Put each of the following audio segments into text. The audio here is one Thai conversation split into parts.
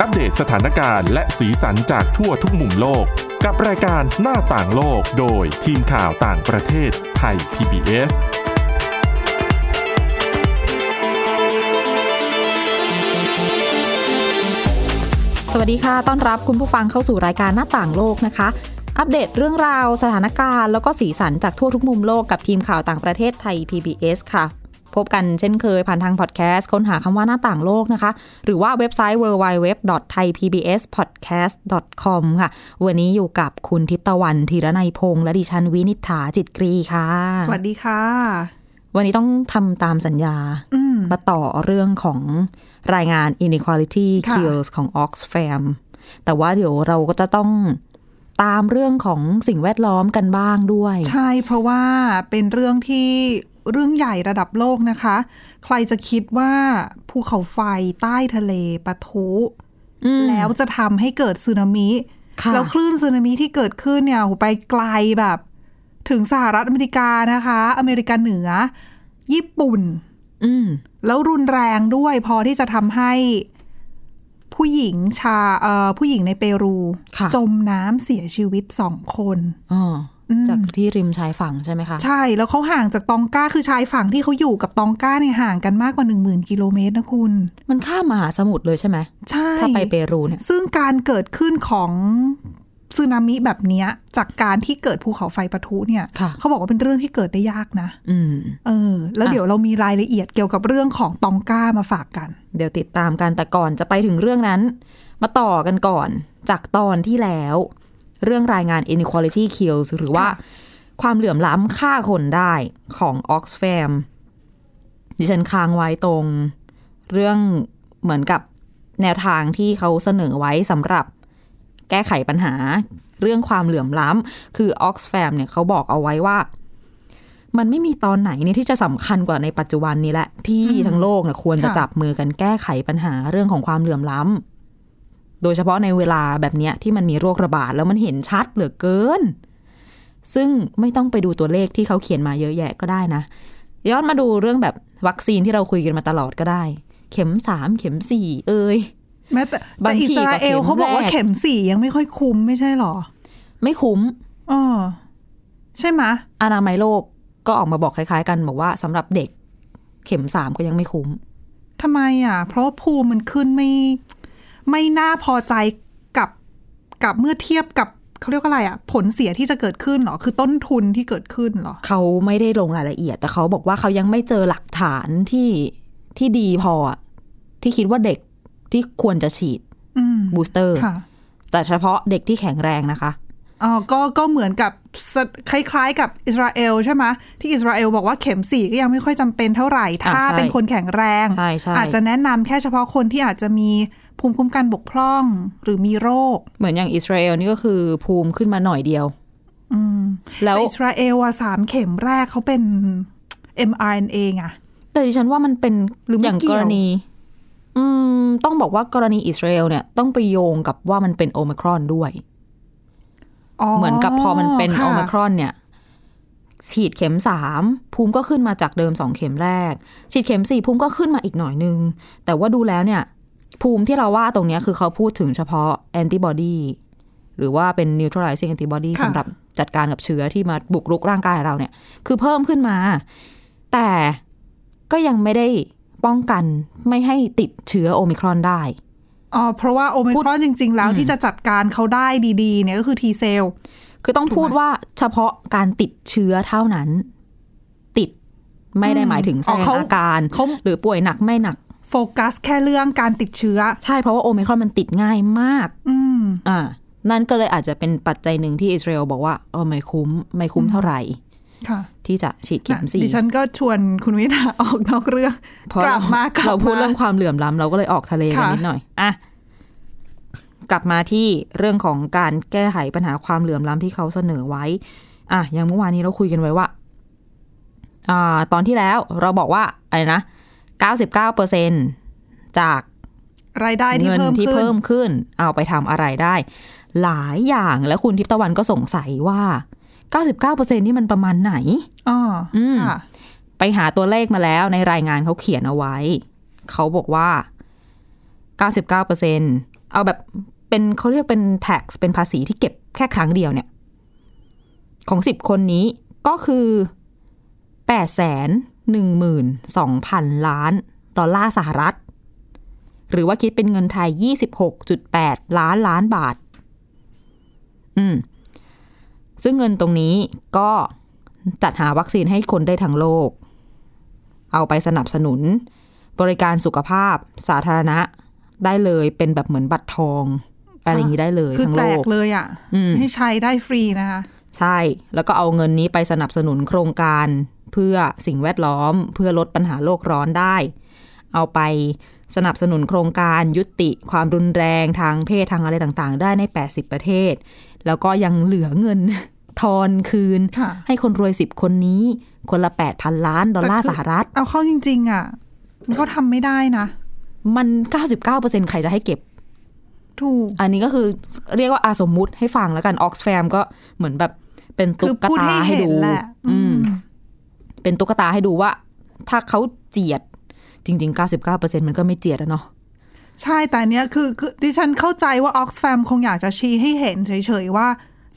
อัปเดตสถานการณ์และสีสันจากทั่วทุกมุมโลก กับรายการหน้าต่างโลกโดยทีมข่าวต่างประเทศไทย PBS สวัสดีค่ะ ต้อนรับคุณผู้ฟังเข้าสู่รายการหน้าต่างโลกนะคะ อัปเดตเรื่องราว สถานการณ์ แล้วก็สีสันจากทั่วทุกมุมโลกกับทีมข่าวต่างประเทศไทย PBS ค่ะ พบกันเช่นเคยผ่านทางพอดแคสต์ค้นหาคำว่าหน้าต่างโลกนะคะ หรือว่าเว็บไซต์ www.thaipbspodcast.com ค่ะ วันนี้อยู่กับคุณทิพย์ตะวันธีรนัยพงษ์และดิฉันวินิษฐาจิตกรีค่ะ สวัสดีค่ะ วันนี้ต้องทำตามสัญญาอืมมาต่อเรื่องของรายงาน inequality ค่ะ kills ของ Oxfam แต่ว่าเดี๋ยวเราก็จะต้องตามเรื่องของสิ่งแวดล้อมกันบ้างด้วย ใช่เพราะว่าเป็นเรื่องที่ เรื่องใหญ่ระดับโลกนะคะ ใครจะคิดว่าภูเขาไฟใต้ทะเลปะทุอืมแล้วจะทำให้เกิดสึนามิค่ะแล้วคลื่นสึนามิที่เกิดขึ้นเนี่ยโหไปไกลแบบ ถึงสหรัฐอเมริกานะคะ อเมริกาเหนือ ญี่ปุ่นอืมแล้วรุนแรงด้วยพอที่จะทำให้ผู้หญิงชาเอ่อผู้หญิงในเปรูค่ะจมน้ำเสียชีวิตสองคนอ๋ออม จากที่ริมชายฝั่งใช่ไหมคะ ใช่แล้วเขาห่างจากตองก้าคือชายฝั่งที่เขาอยู่กับตองก้าเนี่ยห่างกันมากกว่าหนึ่งหมื่นกิโลเมตรนะคุณ มันข้ามมหาสมุทรเลยใช่ไหมใช่ถ้าไปเปรูเนี่ยซึ่งการเกิดขึ้นของสึนามิแบบเนี้ยจากการที่เกิดภูเขาไฟปะทุเนี่ยค่ะเขาบอกว่าเป็นเรื่องที่เกิดได้ยากนะอืมเออ แล้วอะเดี๋ยวเรามีรายละเอียดเกี่ยวกับเรื่องของตองก้ามาฝากกัน เดี๋ยวติดตามกันแต่ก่อนจะไปถึงเรื่องนั้น มาต่อกันก่อน จากตอนที่แล้ว เรื่องรายงาน inequality kills หรือว่าค่ะความเหลื่อมล้ำฆ่าคนได้ของ Oxfam ดิฉันค้างไว้ตรง เรื่องเหมือนกับแนวทางที่เขาเสนอไว้สำหรับแก้ไขปัญหาเรื่องความเหลื่อมล้ำคือ Oxfam เนี่ยเขาบอกเอาไว้ว่า มันไม่มีตอนไหนเนี่ยที่จะสำคัญกว่าในปัจจุบันนี้แหละ ที่ทั้งโลกเนี่ยควรจะค่ะจับมือกันแก้ไขปัญหาเรื่องของความเหลื่อมล้ำ โดยเฉพาะในเวลาแบบเนี้ยที่มันมีโรคระบาดแล้วมันเห็นชัดเหลือเกิน ซึ่งไม่ต้องไปดูตัวเลขที่เขาเขียนมาเยอะแยะก็ได้นะ ย้อนมาดูเรื่องแบบวัคซีนที่เราคุยกันมาตลอดก็ได้ เข็มสามเข็มสี่เอ้ยแม้แต่บาแต่งทีอิสราเอลก็เข็มเขาบอกว่าแรกเข็มสี่ยังไม่ค่อยคุ้มไม่ใช่หรอ ไม่คุ้มเออใช่ไหมะอนามัยโลกก็ออกมาบอกคล้าย ๆ กันบอกว่าสำหรับเด็ก เข็มสามก็ยังไม่คุ้มทำไมอะ เพราะว่าภูมิมันขึ้นไม่ ไม่น่าพอใจกับกับเมื่อเทียบกับเขาเรียกว่าอะไรอะผลเสียที่จะเกิดขึ้นเหรอ คือต้นทุนที่เกิดขึ้นเหรอ เขาไม่ได้ลงรายละเอียด แต่เขาบอกว่าเขายังไม่เจอหลักฐานที่ที่ดีพออะที่คิดว่าเด็กที่ควรจะฉีดอืม booster ค่ะแต่เฉพาะเด็กที่แข็งแรงนะคะอ๋อก็ก็เหมือนกับสคล้าย ๆ กับอิสราเอลใช่ไหมที่อิสราเอลบอกว่าเข็มสี่ก็ยังไม่ค่อยจำเป็นเท่าไหร่ ถ้าใช่เป็นคนแข็งแรงใช่ใช่อาจจะแนะนำแค่เฉพาะคนที่อาจจะมี ภูมิคุ้มกันบกพร่องหรือมีโรค เหมือนอย่างอิสราเอลนี่ก็คือภูมิขึ้นมาหน่อยเดียวอืมแล้วแต่อิสราเอลอะสามเข็มแรกเขาเป็น mRNA ไงแต่ดิฉันว่ามันเป็นหรือไม่อย่างเกี่กยวรณี อืม ต้องบอกว่ากรณีอิสราเอลเนี่ยต้องไปโยงกับว่ามันเป็นโอมครอนด้วยเหมือนกับพอมันเป็นค่ะโอมครอนเนี่ย ฉีดเข็มสามภูมิก็ขึ้นมาจากเดิมสองเข็มแรก ฉีดเข็มสี่ภูมิก็ขึ้นมาอีกหน่อยนึง แต่ว่าดูแล้วเนี่ย ภูมิที่เราว่าตรงเนี้ยคือเขาพูดถึงเฉพาะแอนติบอดีหรือว่าเป็น neutralizing antibody ค่ะสำหรับจัดการกับเชื้อที่มาบุกรุกร่างกายเราเนี่ย คือเพิ่มขึ้นมา แต่ก็ยังไม่ได้ป้องกันไม่ให้ติดเชื้อโอมิครอนได้อ๋อเพราะว่าโอมิครอนจริง ๆ แล้วที่จะจัดการเขาได้ดีๆ เนี่ยก็คือ T cellคือต้องถูกไหมพูดว่าเฉพาะการติดเชื้อเท่านั้น ติดไม่ได้หมายถึงแสดงอาการเขาหรือป่วยหนักไม่หนักโฟกัสแค่เรื่องการติดเชื้อ ใช่เพราะว่าโอมิครอนมันติดง่ายมาก อืมอ่า นั่นก็เลยอาจจะเป็นปัจจัยหนึ่งที่อิสราเอลบอกว่าเออไม่คุ้มไม่คุ้มเท่าไหร่ค่ะที่จะฉีดเข็มสี่ดิฉันก็ชวนคุณวินาออกนอกเรื่องเพราะกลับมากลับเราพูดมาเรื่องความเหลื่อมล้ำเราก็เลยออกทะเลกันค่ะนิดหน่อยอะกลับมาที่เรื่องของการแก้ไขปัญหาความเหลื่อมล้ำที่เขาเสนอไว้ อะอย่างเมื่อวานนี้เราคุยกันไว้ว่า อ่า ตอนที่แล้วเราบอกว่าอะไรนะ 99เปอร์เซ็นจากรายได้ที่เงินเพิ่มที่ขึ้นเพิ่มขึ้น เอาไปทำอะไรได้ หลายอย่างแล้วคุณทิพย์ตะวันก็สงสัยว่า 99%นี่มันประมาณไหนอ๋ออมค่ะไปหาตัวเลขมาแล้วในรายงานเขาเขียนเอาไว้ เขาบอกว่า 99%เเอาแบบเป็นเขาเรียกเป็น tax เป็นภาษีที่เก็บแค่ครั้งเดียวเนี่ย ของสิบคนนี้ก็คือ แปดแสนหนึ่งหมื่นสองพันล้านดอลลาร์สหรัฐ หรือว่าคิดเป็นเงินไทยยี่สิบหกจุดแปดล้านล้านบาท อืม ซึ่งเงินตรงนี้ก็จัดหาวัคซีนให้คนได้ทั้งโลก เอาไปสนับสนุน บริการสุขภาพสาธารณะได้เลยเป็นแบบเหมือนบัตรทอง อะไรอย่างนี้ได้เลยคือทั้งแจโลกกเลยอะอืมให้ใช้ได้ฟรีนะคะ ใช่ แล้วก็เอาเงินนี้ไปสนับสนุนโครงการ เพื่อสิ่งแวดล้อม เพื่อลดปัญหาโลกร้อนได้ เอาไปสนับสนุนโครงการยุติความรุนแรงทางเพศทางอะไรต่างๆ ได้ใน 80 ประเทศ แล้วก็ยังเหลือเงินทอนคืนค่ะให้คนรวย 10 คนนี้ คนละ 8,000 ล้าน ดอลลาร์แต่คือสหรัฐ เอาเข้าจริง ๆ อะ มันก็ทำไม่ได้นะ มัน 99%ใครจะให้เก็บถูกอันนี้ก็คือเรียกว่าอาสมมุติให้ฟังแล้วกันออกซแฟมก็เหมือนแบบเป็นคืตุ๊อกพูดตาให้ให้เห็นดูแหละอืมอืม เป็นตุ๊กตาให้ดูว่า ถ้าเขาเจียดจริง ๆ 99%มันก็ไม่เจียดอะเนาะใช่แต่อันเนี้ยคือคือดิฉันเข้าใจว่าออกซแฟมคงอยากจะชี้ให้เห็นเฉยๆว่า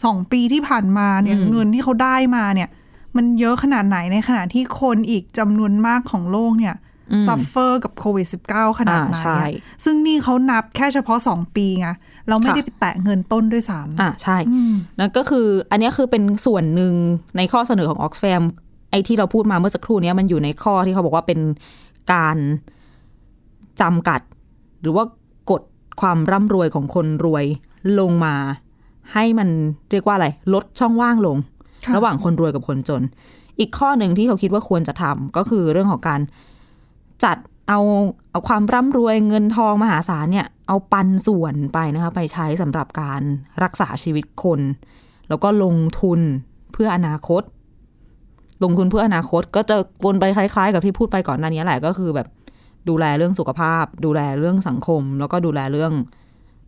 สองปีที่ผ่านมาเนี่ยเงินที่เขาได้มาเนี่ย มันเยอะขนาดไหนในขณะที่คนอีกจำนวนมากของโลกเนี่ย suffer กับโควิด -19 ขนาดไหนอ่าใช่อะซึ่งนี่เขานับแค่เฉพาะสองปีไงเราไม่ค่ะได้ไปแตะเงินต้นด้วยซ้ำอ่าใช่นั่นก็คืออันเนี้ยคือเป็นส่วนหนึ่งในข้อเสนอของออกซแฟมไอ้ ที่เราพูดมาเมื่อสักครู่เนี้ยมันอยู่ในข้อที่เขาบอกว่าเป็นการจำกัด หรือว่ากดความร่ำรวยของคนรวยลงมา ให้มันเรียกว่าอะไร ลดช่องว่างลงค่ะระหว่างคนรวยกับคนจน อีกข้อหนึ่งที่เขาคิดว่าควรจะทำก็คือเรื่องของการจัดเอาเอาความร่ำรวยเงินทองมหาศาลเนี่ย เอาปันส่วนไปนะคะไปใช้สำหรับการรักษาชีวิตคน แล้วก็ลงทุนเพื่ออนาคต ลงทุนเพื่ออนาคตก็จะวนไปคล้าย ๆ กับที่พูดไปก่อนหน้านี้แหละก็คือแบบดูแลเรื่องสุขภาพ ดูแลเรื่องสังคม แล้วก็ดูแลเรื่อง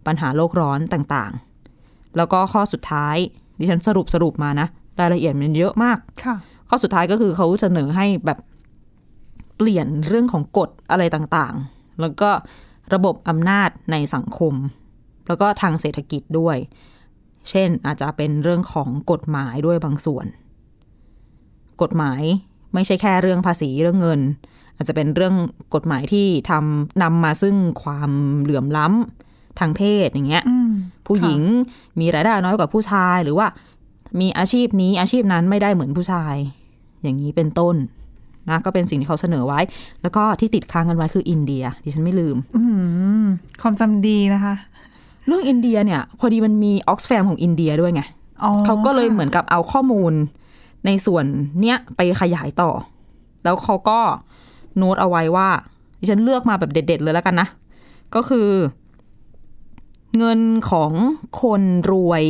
ปัญหาโลกร้อนต่างๆ แล้วก็ข้อสุดท้าย ดิฉันสรุปสรุปมานะ รายละเอียดมันเยอะมากค่ะข้อสุดท้ายก็คือเขาเสนอให้แบบเปลี่ยนเรื่องของกฎอะไรต่างๆ แล้วก็ระบบอำนาจในสังคม แล้วก็ทางเศรษฐกิจด้วย เช่นอาจจะเป็นเรื่องของกฎหมายด้วยบางส่วน กฎหมาย ไม่ใช่แค่เรื่องภาษีเรื่องเงิน อาจจะเป็นเรื่องกฎหมายที่ทำนำมาซึ่งความเหลื่อมล้ำทางเพศอย่างเงี้ยอืมผู้หญิงมีรายได้น้อยกว่าผู้ชายหรือว่า มีอาชีพนี้อาชีพนั้นไม่ได้เหมือนผู้ชาย อย่างนี้เป็นต้นนะก็เป็นสิ่งที่เขาเสนอไว้ แล้วก็ที่ติดค้างกันไว้คืออินเดียดิฉันไม่ลืมอืมความจำดีนะคะ เรื่องอินเดียเนี่ย พอดีมันมีออกซแฟมของอินเดียด้วยไงอ๋อเขาก็เลยค่ะเหมือนกับเอาข้อมูล ในส่วนเนี้ยไปขยายต่อ แล้วเขาก็โน้ตเอาไว้ว่า ดิฉันเลือกมาแบบเด็ด ๆ เลยแล้วกันนะ ก็คือ เงินของคนรวย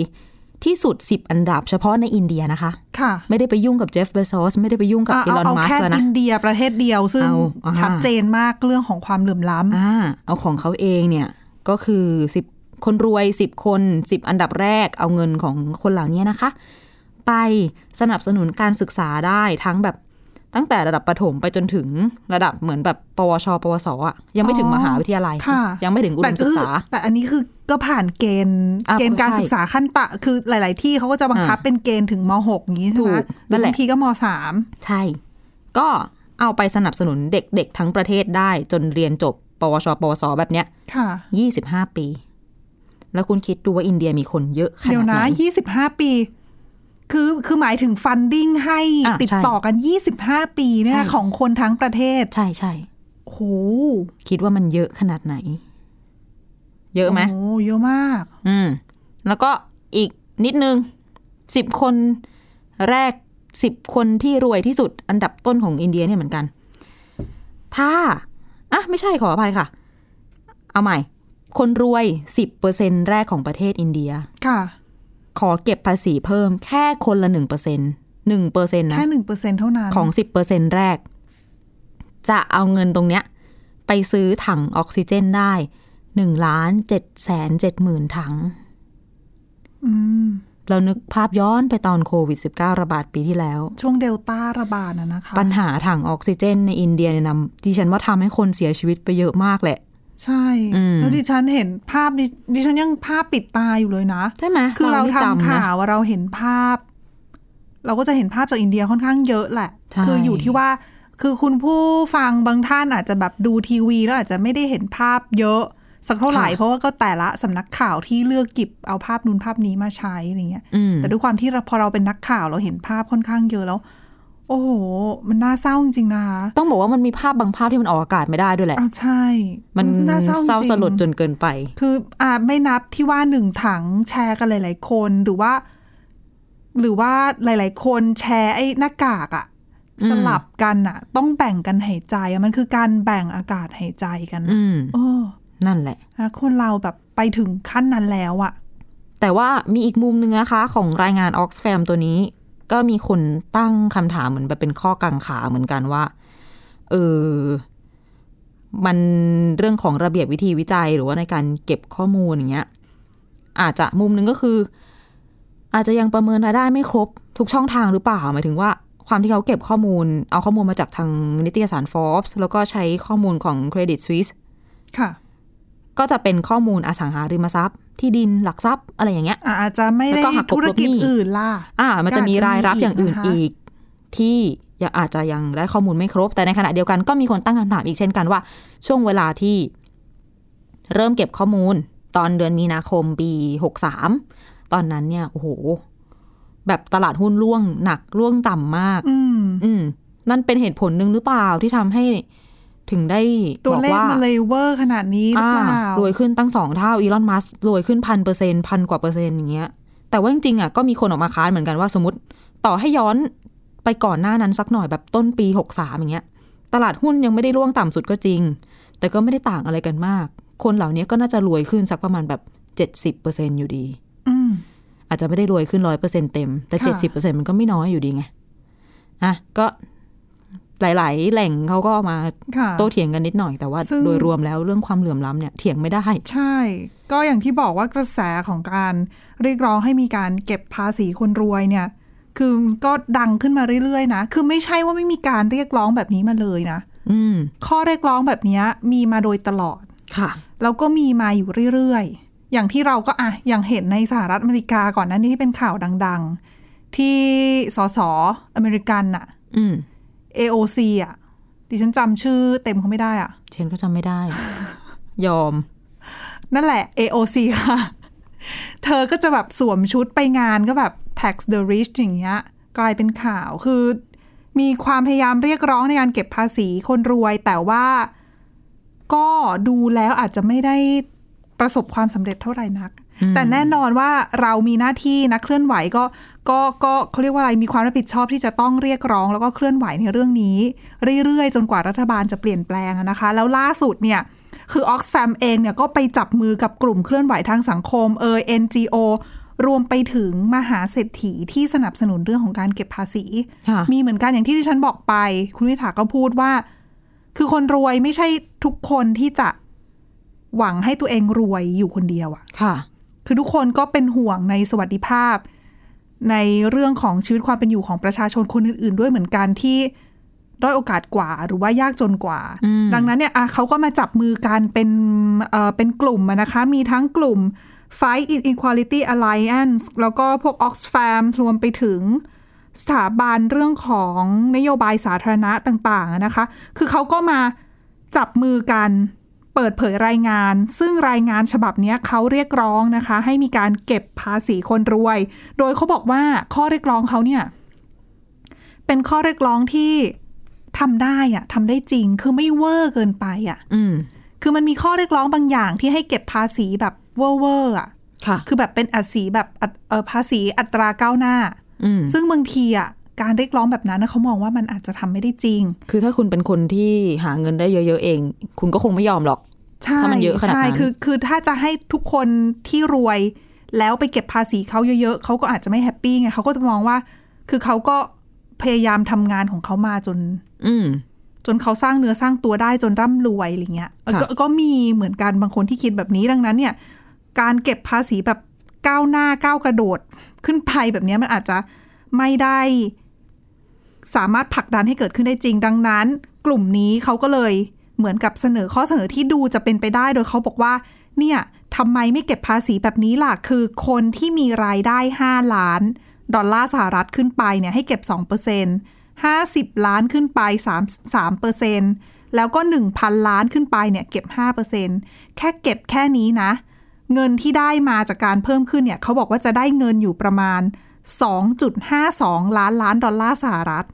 ที่สุด 10 อันดับเฉพาะในอินเดียนะคะ ค่ะ ไม่ได้ไปยุ่งกับเจฟเบซอสไม่ได้ไปยุ่งกับอะอีลอนเอามัสแค่แล้วนะอินเดียประเทศเดียวซึ่งเอาอ่าชัดเจนมากเรื่องของความเหลื่อมล้ำอ่าเอาของเขาเองเนี่ย ก็คือสิบคนรวยสิบคนสิบอันดับแรกเอาเงินของคนเหล่านี้นะคะ ไปสนับสนุนการศึกษาได้ทั้งแบบตั้งแต่ระดับประถมไปจนถึงระดับเหมือนแบบปวช ปวสอะยังไม่ถึงอ๋อมหาวิทยาลัยค่ะยังไม่ถึงอุดแต่มก็ศึกคือษา แต่อันนี้คือก็ผ่านเกณฑ์อะเกณฑ์การใช่ศึกษาขั้นตะคือหลาย ๆ ที่เขาก็จะบังคับอ่าเป็นเกณฑ์ถึงมหกอย่างนี้ใช่ไหมถูกนั่นแหละบางทีก็มสามใช่ ก็เอาไปสนับสนุนเด็ก ๆ ทั้งประเทศได้จนเรียนจบ ปวช ปวส แบบเนี้ยค่ะยี่สิบห้าปี แล้วคุณคิดดูว่าอินเดียมีคนเยอะขเดี๋ยนาวดไหนะนยี่สิบห้าปี คือคือหมายถึงฟันดิ้งให้อะติดใช่ต่อกันยี่สิบห้าปีเนี่ยใช่ของคนทั้งประเทศ ใช่ใช่โอ้โหคิดว่ามันเยอะขนาดไหน เยอะไหมโอ้เยอะมาก อืม แล้วก็อีกนิดนึงสิบคนแรกสิบคนที่รวยที่สุดอันดับต้นของอินเดียเนี่ยเหมือนกัน ถ้าอะไม่ใช่ขออภัยค่ะ เอาใหม่ คนรวยสิบเปอร์เซ็นแรกของประเทศอินเดีย ค่ะ ขอเก็บภาษีเพิ่มแค่คนละหนึ่งเปอร์เซ็นหนึ่งเปอร์เซ็นนะแค่หนึ่งเปอร์เซ็นเท่านั้น ของสิบเปอร์เซ็นแรก จะเอาเงินตรงเนี้ย ไปซื้อถังออกซิเจนได้หนึ่งล้านเจ็ดแสนเจ็ดหมื่นถังอืมเรานึกภาพย้อนไปตอนโควิด -19 ระบาดปีที่แล้ว ช่วงเดลต้าระบาดนะนะคะ ปัญหาถังออกซิเจนในอินเดียเนี่ยนำดิฉันว่าทำให้คนเสียชีวิตไปเยอะมากแหละ ใช่อืมแล้วดิฉันเห็นภาพดิดิฉันยังภาพปิดตาอยู่เลยนะใช่ไหมคือเรานี่ทำจำนะข่าวอะเราเห็นภาพ เราก็จะเห็นภาพจากอินเดียค่อนข้างเยอะแหละใช่คืออยู่ที่ว่าคือคุณผู้ฟังบางท่านอาจจะแบบดูทีวีแล้วอาจจะไม่ได้เห็นภาพเยอะสักเท่าไหร่เพราะว่าก็แต่ละสำนักข่าวที่เลือกกิบเอาภาพนู้นภาพนี้มาใช้อะไรเงี้ยอืมแต่ด้วยความที่เราพอเราเป็นนักข่าวเราเห็นภาพค่อนข้างเยอะแล้ว โอ้โห มันน่าเศร้าจริงๆนะคะ ต้องบอกว่ามันมีภาพบางภาพที่มันออกอากาศไม่ได้ด้วยแหละอ้าวใช่ มันน่าเศเศร้าร้าจริงสลดจนเกินไป คืออ่าไม่นับที่ว่าหนึ่งถังแชร์กันหลาย ๆ คนหรือว่า หรือว่าหลาย ๆ คนแชร์ไอ้หน้ากากอะอืมสลับกันอะต้องแบ่งกันหายใจอะมันคือการแบ่งอากาศหายใจกันนะอืมโอ้นั่นแหละนะคนเราแบบไปถึงขั้นนั้นแล้วอะแต่ว่ามีอีกมุมหนึ่งนะคะ ของรายงาน Oxfam ตัวนี้ ก็มีคนตั้งคำถามเหมือนแบบเป็นข้อกังขาเหมือนกันว่า เออ มันเรื่องของระเบียบวิธีวิจัยหรือว่าในการเก็บข้อมูลอย่างเงี้ย อาจจะมุมหนึ่งก็คือ อาจจะยังประเมินรายได้ไม่ครบ ทุกช่องทางหรือเปล่าหมายถึงว่าความที่เขาเก็บข้อมูล เอาข้อมูลมาจากทางนิตยสาร Forbes แล้วก็ใช้ข้อมูลของ Credit Suisse ค่ะ ก็จะเป็นข้อมูลอสังหาริมทรัพย์ ที่ดินหลักทรัพย์อะไรอย่างเงี้ยอะอาจจะไม่แล้วได้ก็หักกบธุรกิจลบหนี้อื่นล่ะอ่า มันจะมีก็อาจจะรายรับมีอย่างอื่นอีกนะคะอีก ที่ยังอาจจะยังได้ข้อมูลไม่ครบ แต่ในขณะเดียวกันก็มีคนตั้งคำถามอีกเช่นกันว่า ช่วงเวลาที่ เริ่มเก็บข้อมูล ตอนเดือนมีนาคมปีหกสามตอนนั้นเนี่ยโอ้โห แบบตลาดหุ้นร่วงหนักร่วงต่ำมาก อืมอืมนั่นเป็นเหตุผลหนึ่งหรือเปล่าที่ทำให้ ถึงได้ตัวบอกเลขว่ามันเลยเวอร์ขนาดนี้หรือเปล่ารวยขึ้นตั้งสองเท่าอีลอนมัสรวยขึ้นพันเปอร์เซ็นพันกว่าเปอร์เซ็นต์อย่างเงี้ย แต่ว่าจริงๆอะก็มีคนออกมาค้านเหมือนกันว่าสมมติต่อให้ย้อนไปก่อนหน้านั้นสักหน่อยแบบต้นปีหกสามอย่างเงี้ย ตลาดหุ้นยังไม่ได้ร่วงต่ำสุดก็จริง แต่ก็ไม่ได้ต่างอะไรกันมาก คนเหล่านี้ก็น่าจะรวยขึ้นสักประมาณแบบเจ็ดสิบเปอร์เซ็นอยู่ดีอืมอาจจะไม่ได้รวยขึ้นร้อยเปอร์เซ็นเต็ม แต่ค่ะเจ็ดสิบเปอร์เซ็นมันก็ไม่น้อยอยู่ดีไงอะก็ หลาย ๆ แหล่งเขาก็มาค่ะโต้เถียงกันนิดหน่อยแต่ว่าซึ่งโดยรวมแล้วเรื่องความเหลื่อมล้ำเนี่ยเถียงไม่ได้ ใช่ ก็อย่างที่บอกว่ากระแสของการเรียกร้องให้มีการเก็บภาษีคนรวยเนี่ย คือก็ดังขึ้นมาเรื่อย ๆ นะ คือไม่ใช่ว่าไม่มีการเรียกร้องแบบนี้มาเลยนะอืมข้อเรียกร้องแบบนี้มีมาโดยตลอดค่ะแล้วก็มีมาอยู่เรื่อย ๆ อย่างที่เราก็อะอย่างเห็นในสหรัฐอเมริกาก่อนหน้านี้ที่เป็นข่าวดัง ๆ ที่สสอเมริกันอะอืม AOC อะดิฉันจำชื่อเต็มเขาไม่ได้อะเชนก็จำไม่ได้ ยอม นั่นแหละ AOC ค่ะ เธอก็จะแบบสวมชุดไปงานก็แบบ tax the rich อย่างเงี้ย กลายเป็นข่าวคือ มีความพยายามเรียกร้องในการเก็บภาษีคนรวย แต่ว่าก็ดูแล้วอาจจะไม่ได้ประสบความสำเร็จเท่าไหร่นัก แต่แน่นอนว่าเรามีหน้าที่นักเคลื่อนไหวก็ก็ก็เขาเรียกว่าอะไรมีความรับผิดชอบที่จะต้องเรียกร้อง แล้วก็เคลื่อนไหวในเรื่องนี้ เรื่อยๆ จนกว่ารัฐบาลจะเปลี่ยนแปลงอะนะคะ แล้วล่าสุดเนี่ยคือ Oxfam เองเนี่ยก็ไปจับมือกับกลุ่มเคลื่อนไหวทางสังคมเออ NGO รวมไปถึงมหาเศรษฐีที่สนับสนุนเรื่องของการเก็บภาษีค่ะมีเหมือนกันอย่างที่ที่ฉันบอกไป คุณวิถาก็พูดว่า คือคนรวยไม่ใช่ทุกคนที่จะหวังให้ตัวเองรวยอยู่คนเดียวอะค่ะ คือทุกคนก็เป็นห่วงในสวัสดิภาพ ในเรื่องของชีวิตความเป็นอยู่ของประชาชนคนอื่น ๆ ด้วยเหมือนกันที่ด้อยโอกาสกว่าหรือว่ายากจนกว่าอืมดังนั้นเนี่ยอะเขาก็มาจับมือกันเป็นเอ่อเป็นกลุ่มอะนะคะมีทั้งกลุ่ม Fight Inequality Alliance แล้วก็พวก Oxfam รวมไปถึงสถาบันเรื่องของนโยบายสาธารณะต่างๆอะนะคะ คือเขาก็มาจับมือกัน เปิดเผยรายงาน ซึ่งรายงานฉบับเนี้ยเขาเรียกร้องนะคะ ให้มีการเก็บภาษีคนรวย โดยเขาบอกว่าข้อเรียกร้องเขาเนี่ย เป็นข้อเรียกร้องที่ทำได้อะทำได้จริง คือไม่เวอร์เกินไปอะอืมคือมันมีข้อเรียกร้องบางอย่างที่ให้เก็บภาษีแบบเวอร์เวอร์อะค่ะ คือแบบเป็นอัสีแบบอัตเออภาษีอัตราก้าวหน้าอืมซึ่งบางทีอะการเรียกร้องแบบนั้นนะเขามองว่ามันอาจจะทำไม่ได้จริง คือถ้าคุณเป็นคนที่หาเงินได้เยอะ ๆ เอง คุณก็คงไม่ยอมหรอกใช่ ถ้ามันเยอะขนาดนั้นใช่คือคือถ้าจะให้ทุกคนที่รวย แล้วไปเก็บภาษีเขาเยอะๆเขาก็อาจจะไม่แฮปปี้ไงเขาก็จะมองว่า คือเขาก็พยายามทำงานของเขามาจน อืมจนเขาสร้างเนื้อสร้างตัวได้จนร่ำรวยอะไรเงี้ยเออค่ะก็ก็มีเหมือนกันบางคนที่คิดแบบนี้ดังนั้น เนี่ย การเก็บภาษีแบบก้าวหน้าก้าวกระโดดขึ้นไปแบบเนี้ยมันอาจจะไม่ได้สามารถผลักดันให้เกิดขึ้นได้จริง ดังนั้น กลุ่มนี้เขาก็เลย เหมือนกับเสนอข้อเสนอที่ดูจะเป็นไปได้โดยเขาบอกว่า เนี่ยทำไมไม่เก็บภาษีแบบนี้ล่ะ คือคนที่มีรายได้ 5 ล้าน ดอลลาร์สหรัฐขึ้นไปเนี่ยให้เก็บ 2% 50 ล้านขึ้นไป3 3 แล้วก็ 1,000 ล้านขึ้นไปเนี่ยเก็บ 5%แค่เก็บแค่นี้นะ เงินที่ได้มาจากการเพิ่มขึ้นเนี่ยเขาบอกว่าจะได้เงินอยู่ประมาณ 2.52 ล้านล้านดอลลาร์สหรัฐ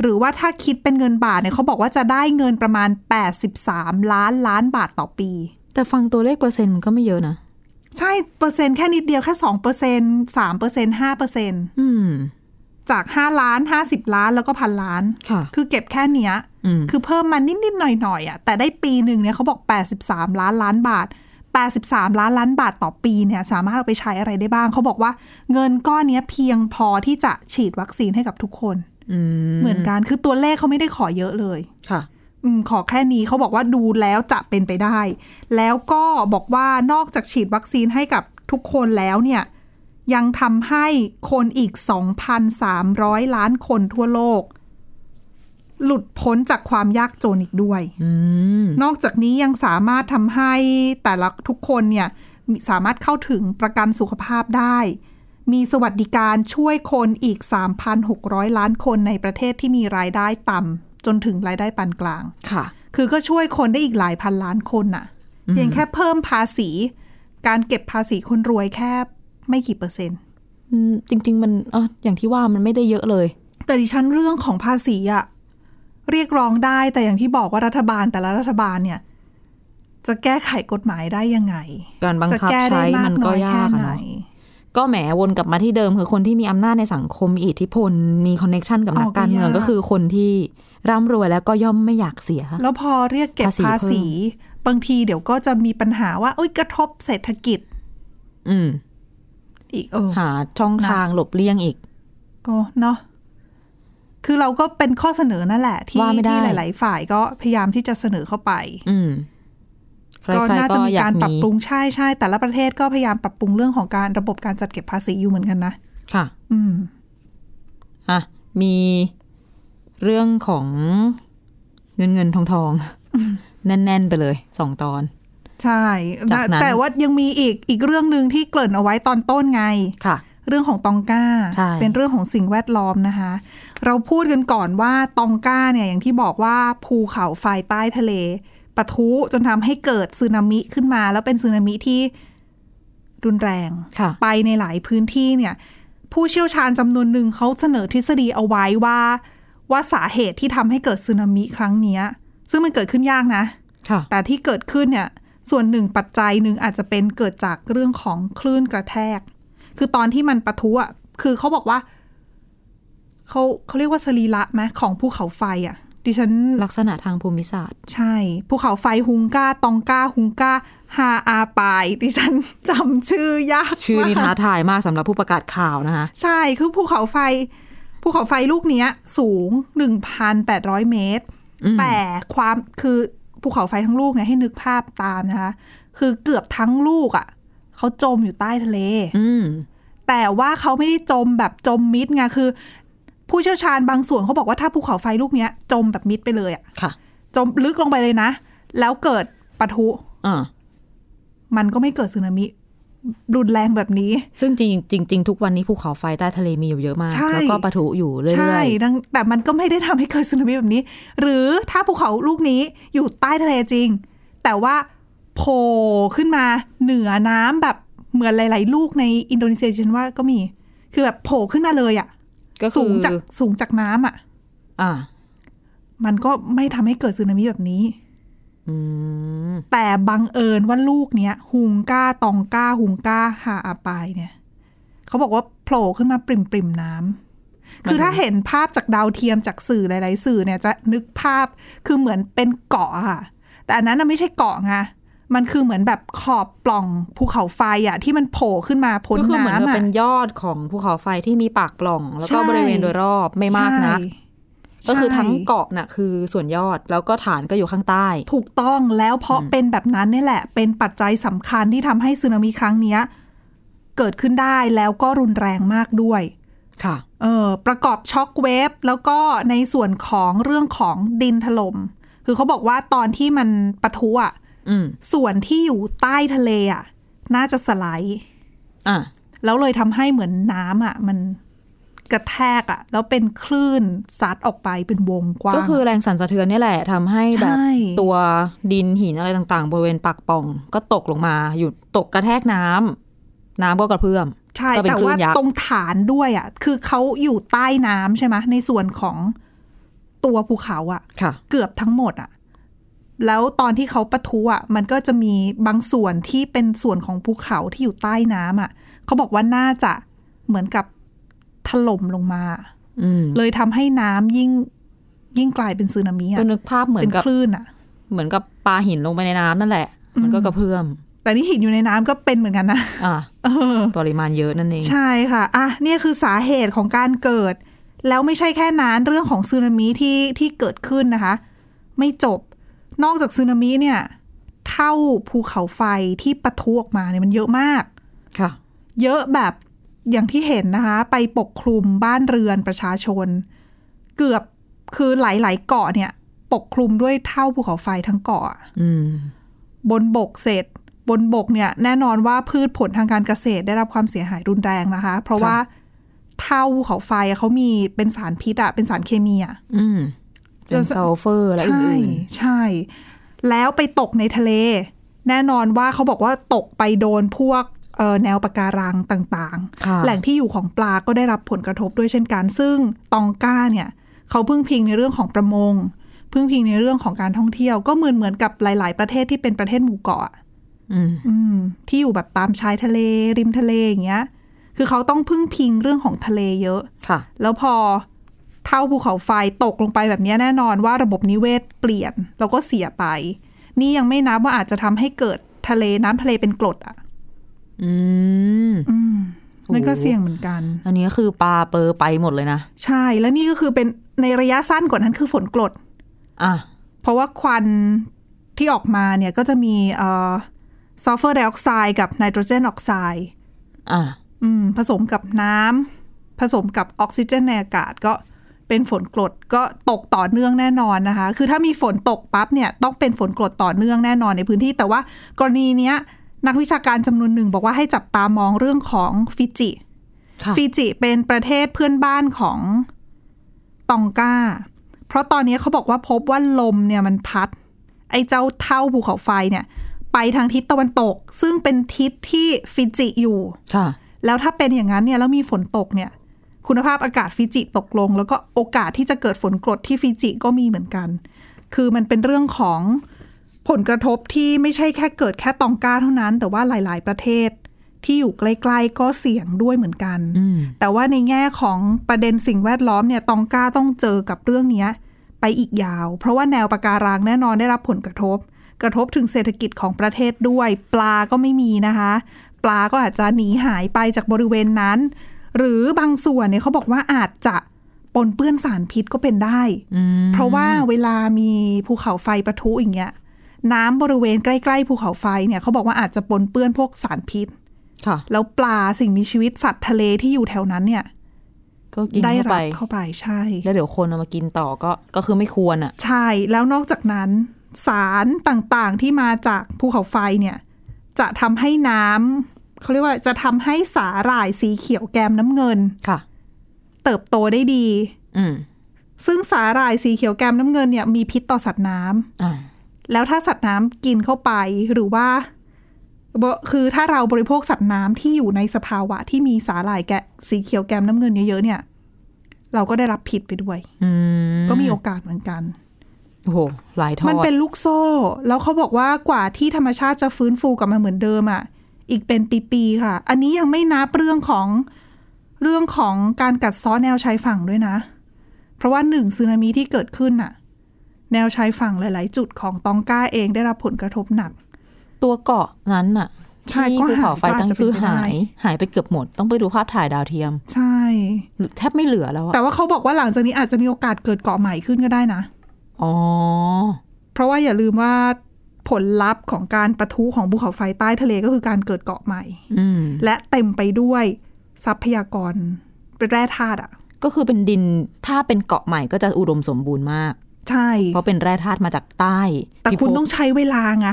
หรือว่าถ้าคิดเป็นเงินบาทเนี่ยเขาบอกว่าจะได้เงินประมาณ 83 ล้านล้านบาทต่อปี แต่ฟังตัวเลขเปอร์เซ็นต์มันก็ไม่เยอะนะ ใช่เปอร์เซ็นต์แค่นิดเดียวแค่สองเปอร์เซ็นสามเปอร์เซ็นห้าเปอร์เซ็นอืมจากห้าล้านห้าสิบล้านแล้วก็พันล้านค่ะคือเก็บแค่เนี้ยอืมคือเพิ่มมานิดๆหน่อยๆอะแต่ได้ปีหนึ่งเนี่ยเขาบอก 83 ล้านล้านบาท83 ล้านล้านบาทต่อปีเนี่ยสามารถเอาไปใช้อะไรได้บ้าง เขาบอกว่าเงินก้อนเนี้ยเพียงพอที่จะฉีดวัคซีนให้กับทุกคนอืม เหมือนกันคือตัวเลขเขาไม่ได้ขอเยอะเลยค่ะอืมขอแค่นี้เขาบอกว่าดูแล้วจะเป็นไปได้ แล้วก็บอกว่านอกจากฉีดวัคซีนให้กับทุกคนแล้วเนี่ย ยังทำให้คนอีก 2,300 ล้านคนทั่วโลก หลุดพ้นจากความยากจนอีกด้วยอืมนอกจากนี้ยังสามารถทำให้แต่ละทุกคนเนี่ยมีสามารถเข้าถึงประกันสุขภาพได้ มีสวัสดิการช่วยคนอีก 3,600 ล้านคนในประเทศที่มีรายได้ต่ำจนถึงรายได้ปานกลาง ค่ะ คือก็ช่วยคนได้อีกหลายพันล้านคนน่ะ เพียงแค่เพิ่มภาษี การเก็บภาษีคนรวยแค่ไม่กี่เปอร์เซ็นต์อืมจริง ๆ มันเอออย่างที่ว่ามันไม่ได้เยอะเลย แต่ดิฉันเรื่องของภาษีอะเรียกร้องได้แต่อย่างที่บอกว่ารัฐบาลแต่ละรัฐบาลเนี่ย จะแก้ไขกฎหมายได้ยังไง การบังจะคับแก้ได้ใช้มามักนน้ก็อยยาแค่กอะไหนเนาะ ก็แหมวนกลับมาที่เดิมคือคนที่มีอำนาจในสังคมมีอิทธิพล มีคอนเน็ชันกับนักอ๋อก็การเมืองยากก็คือคนที่ร่ำรวยแล้วก็ย่อมไม่อยากเสีย แล้วพอเรียกเก็บภาษีภาษีเพิ่บางทีเดี๋ยวก็จะมีปัญหาว่าอุ้ยกระทบเศรษฐกิจ อืม อีกเออหาช่องทางหลบเลี่ยงอีก ก็เนาะคือเราก็เป็นข้อเสนอนั่นแหละ ที่ว่าไม่ได้ที่หลาย ๆ ฝ่ายก็พยายามที่จะเสนอเข้าไป อืมใคร ก็ๆน่าจะมีอยการปรับปรุงใช่ใช่แต่ละประเทศก็พยายามปรับปรุงเรื่องของการระบบการจัดเก็บภาษีอยู่เหมือนกันนะ ค่ะ อืมอะมีเรื่องของเงินเงินทองทองแน่น ๆ ไปเลยสองตอน ใช่จากนั้นแต่ว่ายังมีอีกอีกเรื่องหนึ่งที่เกริ่นเอาไว้ตอนต้นไงค่ะ เรื่องของตองก้าใช่เป็นเรื่องของสิ่งแวดล้อมนะคะ เราพูดกันก่อนว่าตองก้าเนี่ยอย่างที่บอกว่าภูเขาไฟใต้ทะเล ปะทุจนทำให้เกิดสึนามิขึ้นมา แล้วเป็นสึนามิที่รุนแรงค่ะไปในหลายพื้นที่เนี่ย ผู้เชี่ยวชาญจำนวนหนึ่งเขาเสนอทฤษฎีเอาไว้ว่า ว่าสาเหตุที่ทำให้เกิดสึนามิครั้งเนี้ยซึ่งมันเกิดขึ้นยากนะค่ะแต่ที่เกิดขึ้นเนี่ย ส่วนหนึ่งปัจจัยหนึ่งอาจจะเป็นเกิดจากเรื่องของคลื่นกระแทก คือตอนที่มันปะทุอะคือเขาบอกว่าเขาเขาเรียกว่าสรีระไหมของภูเขาไฟอะ ดิฉันลักษณะทางภูมิศาสตร์ ใช่ภูเขาไฟฮุงกาตองกาฮุงกาฮาอาปายดิฉันจำชื่อยากชื่อนี้มากท้าทายมากสำหรับผู้ประกาศข่าวนะคะใช่คือภูเขาไฟภูเขาไฟลูกเนี้ยสูง 1,800 เมตรอืมแต่ความคือภูเขาไฟทั้งลูกเนี่ยให้นึกภาพตามนะคะ คือเกือบทั้งลูกอะ่ะเขาจมอยู่ใต้ทะเลอืมแต่ว่าเขาไม่ได้จมแบบจมมิดไงคือ ผู้เชี่ยวชาญบางส่วนเขาบอกว่าถ้าภูเขาไฟลูกเนี้ย จมแบบมิดไปเลยอะ่ะค่ะ จมลึกลงไปเลยนะ แล้วเกิดปะทุอ่ามันก็ไม่เกิดสึนามิรุนแรงแบบนี้ ซึ่งจริงจริงจริงทุกวันนี้ภูเขาไฟใต้ทะเลมีอยู่เยอะมากใช่แล้วก็ปะทุอยู่เรื่ใช่อยดังแต่มันก็ไม่ได้ทำให้เกิดสึนามิแบบนี้ หรือถ้าภูเขาลูกนี้อยู่ใต้ทะเลจริง แต่ว่าโผล่ขึ้นมาเหนือน้ำแบบเหมือนหลาย ๆ ลูกในอินโดนีเซียฉันว่าก็มี คือแบบโผล่ขึ้นมาเลยอะๆ ก็คืสูองจากสูงจากน้ำอะอ่า มันก็ไม่ทำให้เกิดสึนามิแบบนี้อืมแต่บังเอิญว่าลูกเนี้ยฮุงก้าตองก้าฮุงก้าฮาอาปายเนี่ยเขาบอกว่าโผล่ขึ้นมาปริมปริมๆน้ำคือถ้าเห็นภาพจากดาวเทียมจากสื่อหลาย ๆ สื่อเนี่ยจะนึกภาพคือเหมือนเป็นเกาะอะค่ะ แต่อันนั้นน่ะไม่ใช่เกาะไง มันคือเหมือนแบบขอบปล่องภูเขาไฟอะที่มันโผล่ขึ้นมาพ้นก็คือเหมือนน้ำว่าอะเป็นยอดของภูเขาไฟที่มีปากปล่อง แล้วก็ใช่บริเวณโดยรอบไม่มากนักใช่ก็คือทั้งใช่เกาะน่ะคือส่วนยอดแล้วก็ฐานก็อยู่ข้างใต้ ถูกต้องแล้วเพราะเป็นแบบนั้นนี่แหละ เป็นปัจจัยสำคัญที่ทำให้สึนามิครั้งเนี้ย เกิดขึ้นได้แล้วก็รุนแรงมากด้วยค่ะเออประกอบช็อคเวฟแล้วก็ในส่วนของเรื่องของดินถล่มคือเขาบอกว่าตอนที่มันปะทุอะอืม ส่วนที่อยู่ใต้ทะเลอะ น่าจะสไลด์อะแล้วเลยทำให้เหมือนน้ำอะ มันกระแทกอะ แล้วเป็นคลื่นซัดออกไปเป็นวงกว้าง ก็คือแรงสั่นสะเทือนนี่แหละทำให้แบบใช่ตัวดินหินอะไรต่างๆ บริเวณปากป่อง ก็ตกลงมา อยู่ตกกระแทกน้ำน้ำก็กระเพื่อมใช่ก็เป็นแต่คลื่ว่านยักษ์ตรงฐานด้วยอะ คือเขาอยู่ใต้น้ำใช่ไหมในส่วนของตัวภูเขาอะค่ะเกือบทั้งหมดอะ แล้วตอนที่เขาปะทุอะมันก็จะมีบางส่วนที่เป็นส่วนของภูเขาที่อยู่ใต้น้ำอะเขาบอกว่าน่าจะเหมือนกับถล่มลงมาอืมเลยทำให้น้ำยิ่งยิ่งกลายเป็นสึนามิอะก็นึกภาพเหมือเป็นนกับคลื่นอะเหมือนกับปลาหินลงไปในน้ำนั่นแหละ มันก็กระเพื่อม แต่นี่หินอยู่ในน้ำก็เป็นเหมือนกันนะอะเออปริมาณเยอะนั่นเอง ใช่ค่ะ อะเนี่ยคือสาเหตุของการเกิด แล้วไม่ใช่แค่นั้นเรื่องของสึนามิที่ที่เกิดขึ้นนะคะ ไม่จบ นอกจากสึนามิเนี่ย เท่าภูเขาไฟที่ปะทุออกมาเนี่ยมันเยอะมากค่ะ เยอะแบบอย่างที่เห็นนะคะ ไปปกคลุมบ้านเรือนประชาชน เกือบคือหลาย ๆ เกาะเนี่ย ปกคลุมด้วยเถ้าภูเขาไฟทั้งเกาะอืมบนบกเสร็จ บนบกเนี่ย แน่นอนว่าพืชผลทางการเกษตรได้รับความเสียหายรุนแรงนะคะ เพราะค่ะว่าเถ้าภูเขาไฟอะเขามีเป็นสารพิษอะเป็นสารเคมีอะอืม เป็นซัลเฟอร์และใช่อื่นใช่ แล้วไปตกในทะเล แน่นอนว่าเขาบอกว่าตกไปโดนพวกเอ่อแนวปะการังต่างๆค่ะๆแหล่งที่อยู่ของปลาก็ได้รับผลกระทบด้วยเช่นกัน ซึ่งตองก้าเนี่ย เขาพึ่งพิงในเรื่องของประมง พึ่งพิงในเรื่องของการท่องเที่ยว ก็เหมือนเหมือนกับหลาย ๆ ประเทศที่เป็นประเทศหมู่เกาะอืมอืมที่อยู่แบบตามชายทะเล ริมทะเลอย่างเงี้ย คือเขาต้องพึ่งพิงเรื่องของทะเลเยอะ ค่ะ แล้วพอ เท่าภูเขาไฟตกลงไปแบบเนี้ยแน่นอนว่าระบบนิเวศเปลี่ยนแล้วก็เสียไป นี่ยังไม่นับว่าอาจจะทำให้เกิดทะเลน้ำทะเลเป็นกรดอะ อืมอืมนั่นก็โอ้เสี่ยงเหมือนกัน อันนี้ก็คือปลาเปอร์ไปหมดเลยนะ ใช่แล้วนี่ก็คือเป็นในระยะสั้นกว่านั้นคือฝนกรดอะเพราะว่าควันที่ออกมาเนี่ยก็จะมีเอ่อซัลเฟอร์ไดออกไซด์กับไนโตรเจนออกไซด์อะอืมผสมกับน้ำผสมกับออกซิเจนในอากาศก็ เป็นฝนกรดก็ตกต่อเนื่องแน่นอนนะคะ คือถ้ามีฝนตกปั๊บเนี่ยต้องเป็นฝนกรดต่อเนื่องแน่นอนในพื้นที่ แต่ว่ากรณีเนี้ยนักวิชาการจำนวนหนึ่งบอกว่าให้จับตามองเรื่องของฟิจิค่ะฟิจิเป็นประเทศเพื่อนบ้านของตองกาเพราะตอนนี้เขาบอกว่าพบว่าลมเนี่ยมันพัด ไอ้เจ้าเท่าภูเขาไฟเนี่ย ไปทางทิศตะวันตก ซึ่งเป็นทิศที่ฟิจิอยู่ค่ะแล้วถ้าเป็นอย่างนั้นเนี่ยแล้วมีฝนตกเนี่ย คุณภาพอากาศฟิจิตกลง แล้วก็โอกาสที่จะเกิดฝนกรดที่ฟิจิก็มีเหมือนกัน คือมันเป็นเรื่องของผลกระทบที่ไม่ใช่แค่เกิดแค่ตองกาเท่านั้น แต่ว่าหลาย ๆ ประเทศที่อยู่ใกล้ ๆ ก็เสี่ยงด้วยเหมือนกันอืมแต่ว่าในแง่ของประเด็นสิ่งแวดล้อมเนี่ยตองกาต้องเจอกับเรื่องเนี้ยไปอีกยาว เพราะว่าแนวปะการังแน่นอนได้รับผลกระทบ กระทบถึงเศรษฐกิจของประเทศด้วย ปลาก็ไม่มีนะคะ ปลาก็อาจจะหนีหายไปจากบริเวณนั้น หรือบางส่วนเนี่ยเขาบอกว่าอาจจะปนเปื้อนสารพิษก็เป็นได้อืมเพราะว่าเวลามีภูเขาไฟปะทุอย่างเงี้ย น้ำบริเวณใกล้ ๆ ภูเขาไฟเนี่ยเขาบอกว่าอาจจะปนเปื้อนพวกสารพิษค่ะแล้วปลาสิ่งมีชีวิตสัตว์ทะเลที่อยู่แถวนั้นเนี่ย ก็กินได้เข้ารัไปบเข้าไปใช่ แล้วเดี๋ยวคนเอามากินต่อก็ก็คือไม่ควรอะ ใช่แล้วนอกจากนั้น สารต่างๆที่มาจากภูเขาไฟเนี่ย จะทำให้น้ำ เขาเรียกว่าจะทำให้สาหร่ายสีเขียวแกมน้ำเงินค่ะ เติบโตได้ดี อืมซึ่งสาหร่ายสีเขียวแกมน้ำเงินเนี่ยมีพิษต่อสัตว์น้ำอ่าแล้วถ้าสัตว์น้ำกินเข้าไปหรือว่าบคือถ้าเราบริโภคสัตว์น้ำที่อยู่ในสภาวะที่มีสาหร่ายแกะสีเขียวแกมน้ำเงินเยอะๆเนี่ย เราก็ได้รับผิดไปด้วยอืมก็มีโอกาสเหมือนกันโอ้โหหลายทอดมันเป็นลูกโซ่ แล้วเขาบอกว่ากว่าที่ธรรมชาติจะฟื้นฟูกลับมาเหมือนเดิมอะ่ะ อีกเป็นปีๆค่ะ อันนี้ยังไม่นับเรื่องของเรื่องของการกัดเซ้อแนวชายฝั่งด้วยนะ เพราะว่าหนึ่งสึนามิที่เกิดขึ้นน่ะ แนวชายฝั่งหลาย ๆ จุดของตองก้าเองได้รับผลกระทบหนัก ตัวเกาะนั้นน่ะใช่ที่ก็ภูเขาไฟหายก็อาจตั้งจะเป็นคือไปได้หาย หายไปเกือบหมด ต้องไปดูภาพถ่ายดาวเทียม ใช่ แทบไม่เหลือแล้วอะแต่ว่าเขาบอกว่าหลังจากนี้อาจจะมีโอกาสเกิดเกาะใหม่ขึ้นก็ได้นะ อ๋อ เพราะว่าอย่าลืมว่า ผลลัพธ์ของการปะทุของภูเขาไฟใต้ทะเลก็คือการเกิดเกาะใหม่อืมและเต็มไปด้วยทรัพยากรเป็นแร่ธาตุอะ ก็คือเป็นดินถ้าเป็นเกาะใหม่ก็จะอุดมสมบูรณ์มาก ใช่ เพราะเป็นแร่ธาตุมาจากใต้ แต่ที่คุณพบต้องใช้เวลาไง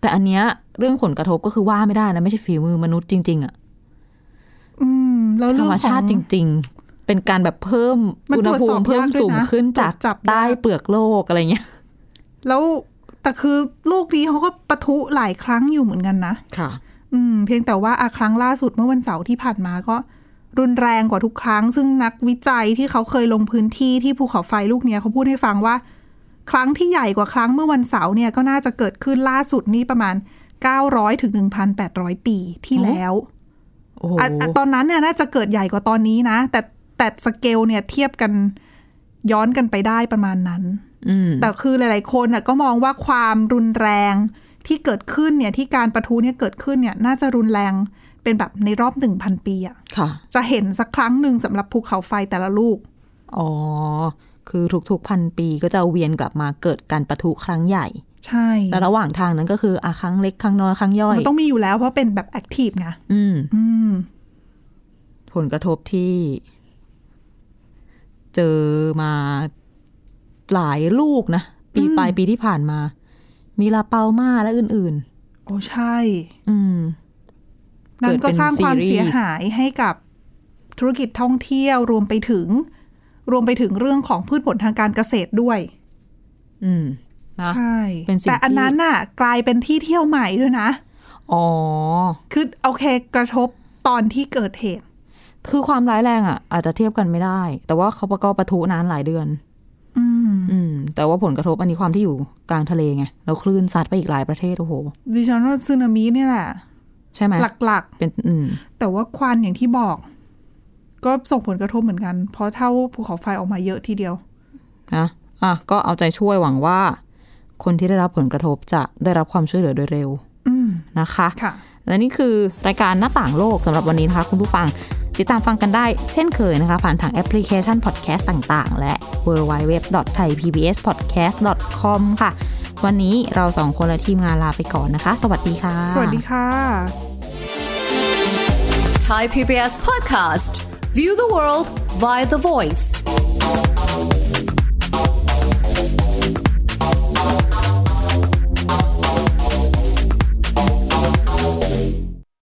แต่อันเนี้ยเรื่องผลกระทบก็คือว่าไม่ได้นะ ไม่ใช่ฝีมือมนุษย์จริง ๆอะอืมแล้วธรเรื่องรมขอชาติจงริง ๆ เป็นการแบบเพิ่มมันอุณหตรวจภูสอบมิเพิ่มยากด้วยสูงนะขึ้นจากตรวจจับใต้ยากเปลือกโลกอะไรเงี้ยแล้ว แต่คือลูกนี้เขาก็ปะทุหลายครั้งอยู่เหมือนกันนะค่ะ อืม เพียงแต่ว่าอะครั้งล่าสุดเมื่อวันเสาร์ที่ผ่านมาก็รุนแรงกว่าทุกครั้ง ซึ่งนักวิจัยที่เขาเคยลงพื้นที่ที่ภูเขาไฟลูกเนี้ยเขาพูดให้ฟังว่า ครั้งที่ใหญ่กว่าครั้งเมื่อวันเสาร์เนี่ยก็น่าจะเกิดขึ้นล่าสุดนี่ประมาณ 900ถึง1,800 ปีที่แล้วโอ้โหอะอะตอนนั้นเนี่ยน่าจะเกิดใหญ่กว่าตอนนี้นะ แต่แต่สเกลเนี่ยเทียบกันย้อนกันไปได้ประมาณนั้นอืม แต่คือหลาย ๆ คนน่ะก็มองว่าความรุนแรงที่เกิดขึ้นเนี่ยที่การประทุเนี่ยเกิดขึ้นเนี่ยน่าจะรุนแรงเป็นแบบในรอบหนึ่งพันปีอะค่ะ จะเห็นสักครั้งหนึ่งสำหรับภูเขาไฟแต่ละลูก อ๋อ คือทุกๆพันปีก็จะเวียนกลับมาเกิดการประทุครั้งใหญ่ ใช่แล้วระหว่างทางนั้นก็คืออะครั้งเล็กครั้งน้อยครั้งย่อย มันต้องมีอยู่แล้วเพราะเป็นแบบแอคทีฟไง อืม อืม ผลกระทบที่ เจอมา หลายลูกนะ ปีอืมปลายปีที่ผ่านมา มีลาเปามาและอื่นโอ้ใช่ๆอืมนั่นก็เกิดเป็นสร้างความซีรีส์เสียหายให้กับธุรกิจท่องเที่ยวรวมไปถึง รวมไปถึงเรื่องของพืชผลทางการเกษตรด้วย อืมนะใช่เป็นสิ่งแต่อันที่นั้นน่ะ กลายเป็นที่เที่ยวใหม่ด้วยนะ อ๋อ คือโอเคกระทบตอนที่เกิดเหตุ คือความร้ายแรงอะ อาจจะเทียบกันไม่ได้ แต่ว่าเขาก็ประทุนานหลายเดือน อืมอืม แต่ว่าผลกระทบอันนี้ความที่อยู่กลางทะเลไงแล้วคลื่นซัดไปอีกหลายประเทศโอ้โหดิฉันว่าสึนามิเนี่ยแหละ ใช่ไหมหลักเป็นอืมๆแต่ว่าควันอย่างที่บอก ก็ส่งผลกระทบเหมือนกัน เพราะเท่าภูเขาไฟออกมาเยอะทีเดียวนะอะก็เอาใจช่วยหวังว่า คนที่ได้รับผลกระทบจะได้รับความช่วยเหลือโดยเร็วอืมนะคะค่ะและนี่คือรายการหน้าต่างโลกสำหรับวันนี้นะคะ คุณผู้ฟัง ติดตามฟังกันได้เช่นเคยนะคะ ผ่านทางแอปพลิเคชันพอดแคสต์ต่างๆ และ w w w t h a i p b s p o d c a s t com ค่ะ วันนี้เราสองคนและทีมงานลาไปก่อนนะคะ สวัสดีค่ะ สวัสดีค่ะ Thai PBS podcast. View the world via the voice.